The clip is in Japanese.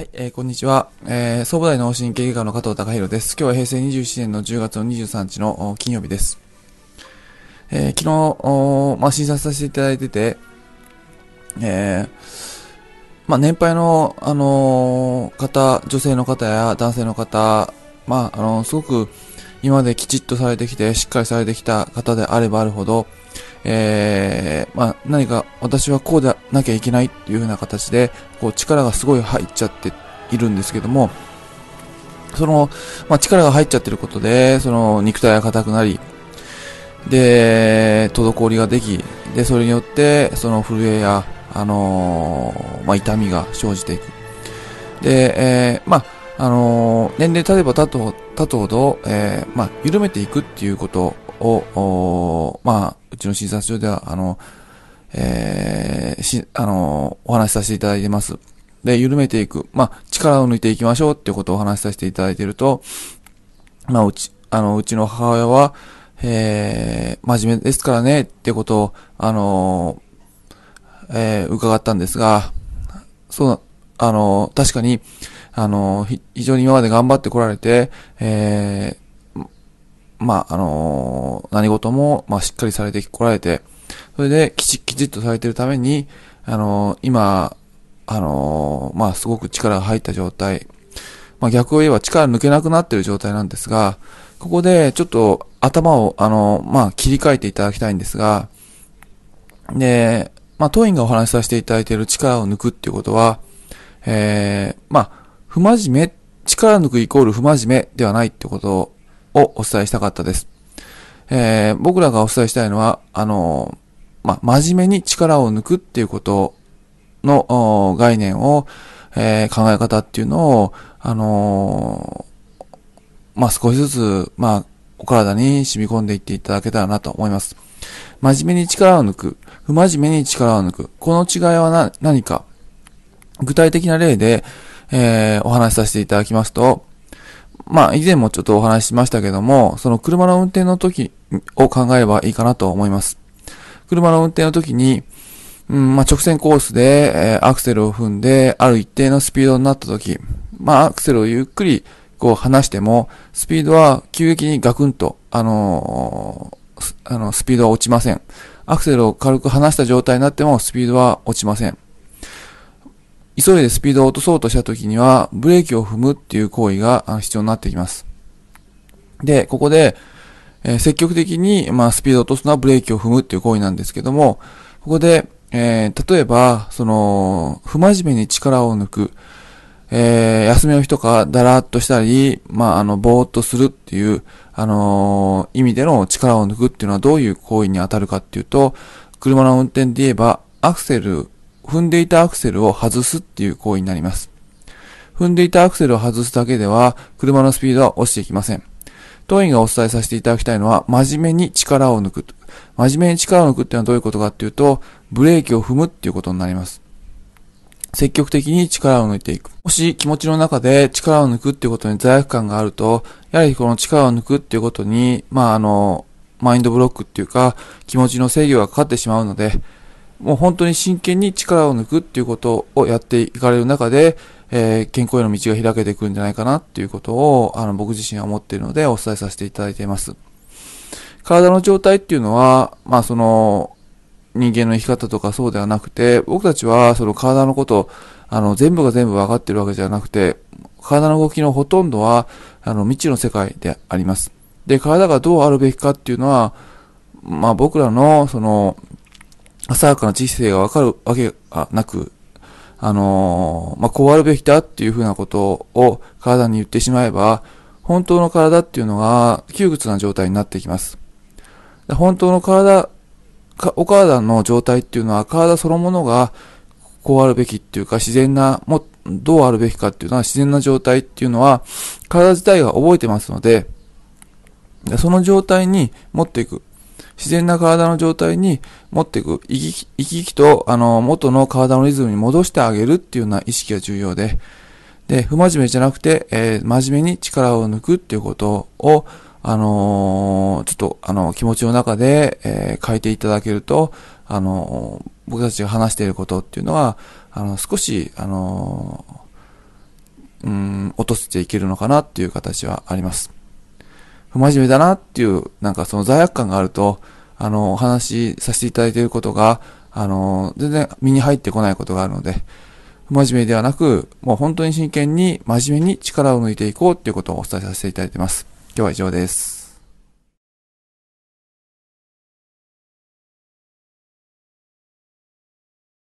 はい、えー、こんにちは。えー、総武大脳神経外科の加藤隆弘です。今日は平成27年の10月の23日の金曜日です。えー、昨日、まあ、診察させていただいてて、えー、まあ、年配の、あのー、方、女性の方や男性の方、まあ、あのー、すごく今まできちっとされてきて、しっかりされてきた方であればあるほど、えー、まあ、何か私はこうでなきゃいけないっていう風な形で、こう力がすごい入っちゃっているんですけども、その、まあ、力が入っちゃってることで、その肉体が硬くなり、で、滞りができ、で、それによって、その震えや、あのー、まあ、痛みが生じていく。で、えー、まあ、あのー、年齢経てば経と経つほど、えー、まあ、緩めていくっていうことを、まあ、うちの診察所では、あの、えー、し、あの、お話しさせていただいてます。で、緩めていく。まあ、力を抜いていきましょうっていうことをお話しさせていただいていると、まあ、うち、あの、うちの母親は、えー、真面目ですからねってことを、あのえー、伺ったんですが、そう、あの確かに、あの非常に今まで頑張ってこられて、えー、まあ、あの何事も、まあ、しっかりされてこられて、それで、きちっきちっとされてるために、あの今、あのまあ、すごく力が入った状態、まあ、逆を言えば力抜けなくなってる状態なんですが、ここでちょっと頭を、あの、まあ、切り替えていただきたいんですが、で、まあ、当院がお話しさせていただいている力を抜くっていうことは、えー、まあ、不真面目、力抜くイコール不真面目ではないってことをお伝えしたかったです。えー、僕らがお伝えしたいのは、あの、まあ、真面目に力を抜くっていうことの概念を、えー、考え方っていうのを、あのまあ、少しずつ、まあ、お体に染み込んでいっていただけたらなと思います。真面目に力を抜く、不真面目に力を抜く。この違いはな、何か、具体的な例で、えー、お話しさせていただきますと、まあ、以前もちょっとお話ししましたけども、その車の運転の時を考えればいいかなと思います。車の運転の時に、うん、まあ、直線コースで、えー、アクセルを踏んで、ある一定のスピードになった時、まあ、アクセルをゆっくり、こう離しても、スピードは急激にガクンと、あのー、あの、スピードは落ちません。アクセルを軽く離した状態になっても、スピードは落ちません。急いでスピードを落とそうとした時には、ブレーキを踏むっていう行為が必要になってきます。で、ここで、えー、積極的に、まあ、スピードを落とすのはブレーキを踏むっていう行為なんですけども、ここで、えー、例えば、その、不真面目に力を抜く、えー、休みの日とかだらっとしたり、まあ、あの、ぼーっとするっていう、あのー、意味での力を抜くっていうのはどういう行為に当たるかっていうと、車の運転で言えば、アクセル、踏んでいたアクセルを外すっていう行為になります。踏んでいたアクセルを外すだけでは、車のスピードは落ちていきません。当院がお伝えさせていただきたいのは、真面目に力を抜く。真面目に力を抜くっていうのはどういうことかっていうと、ブレーキを踏むっていうことになります。積極的に力を抜いていく。もし気持ちの中で力を抜くっていうことに罪悪感があると、やはりこの力を抜くっていうことに、まああの、マインドブロックっていうか、気持ちの制御がかかってしまうので、もう本当に真剣に力を抜くっていうことをやっていかれる中で、えー、健康への道が開けていくんじゃないかなっていうことを、あの、僕自身は思っているのでお伝えさせていただいています。体の状態っていうのは、まあその、人間の生き方とかそうではなくて、僕たちはその体のこと、あの、全部が全部分かってるわけじゃなくて、体の動きのほとんどは、あの、未知の世界であります。で、体がどうあるべきかっていうのは、まあ僕らの、その、浅やかな知性がわかるわけがなく、あのまあ、こうあるべきだっていうふうなことを体に言ってしまえば、本当の体っていうのが窮屈な状態になってきます。本当の体お体の状態っていうのは、体そのものが、こうあるべきっていうか、自然な、も、どうあるべきかっていうのは、自然な状態っていうのは、体自体が覚えてますので、その状態に持っていく。自然な体の状態に持っていく。生き生きと、あの、元の体のリズムに戻してあげるっていうような意識が重要で、で、不真面目じゃなくて、えー、真面目に力を抜くっていうことを、あのー、ちょっと、あの、気持ちの中で、えー、書いていただけると、あのー、僕たちが話していることっていうのは、あの、少し、あのうん落としていけるのかなっていう形はあります。不真面目だなっていう、なんかその罪悪感があると、あの、お話しさせていただいていることが、あの、全然身に入ってこないことがあるので、不真面目ではなく、もう本当に真剣に真面目に力を抜いていこうっていうことをお伝えさせていただいています。今日は以上です。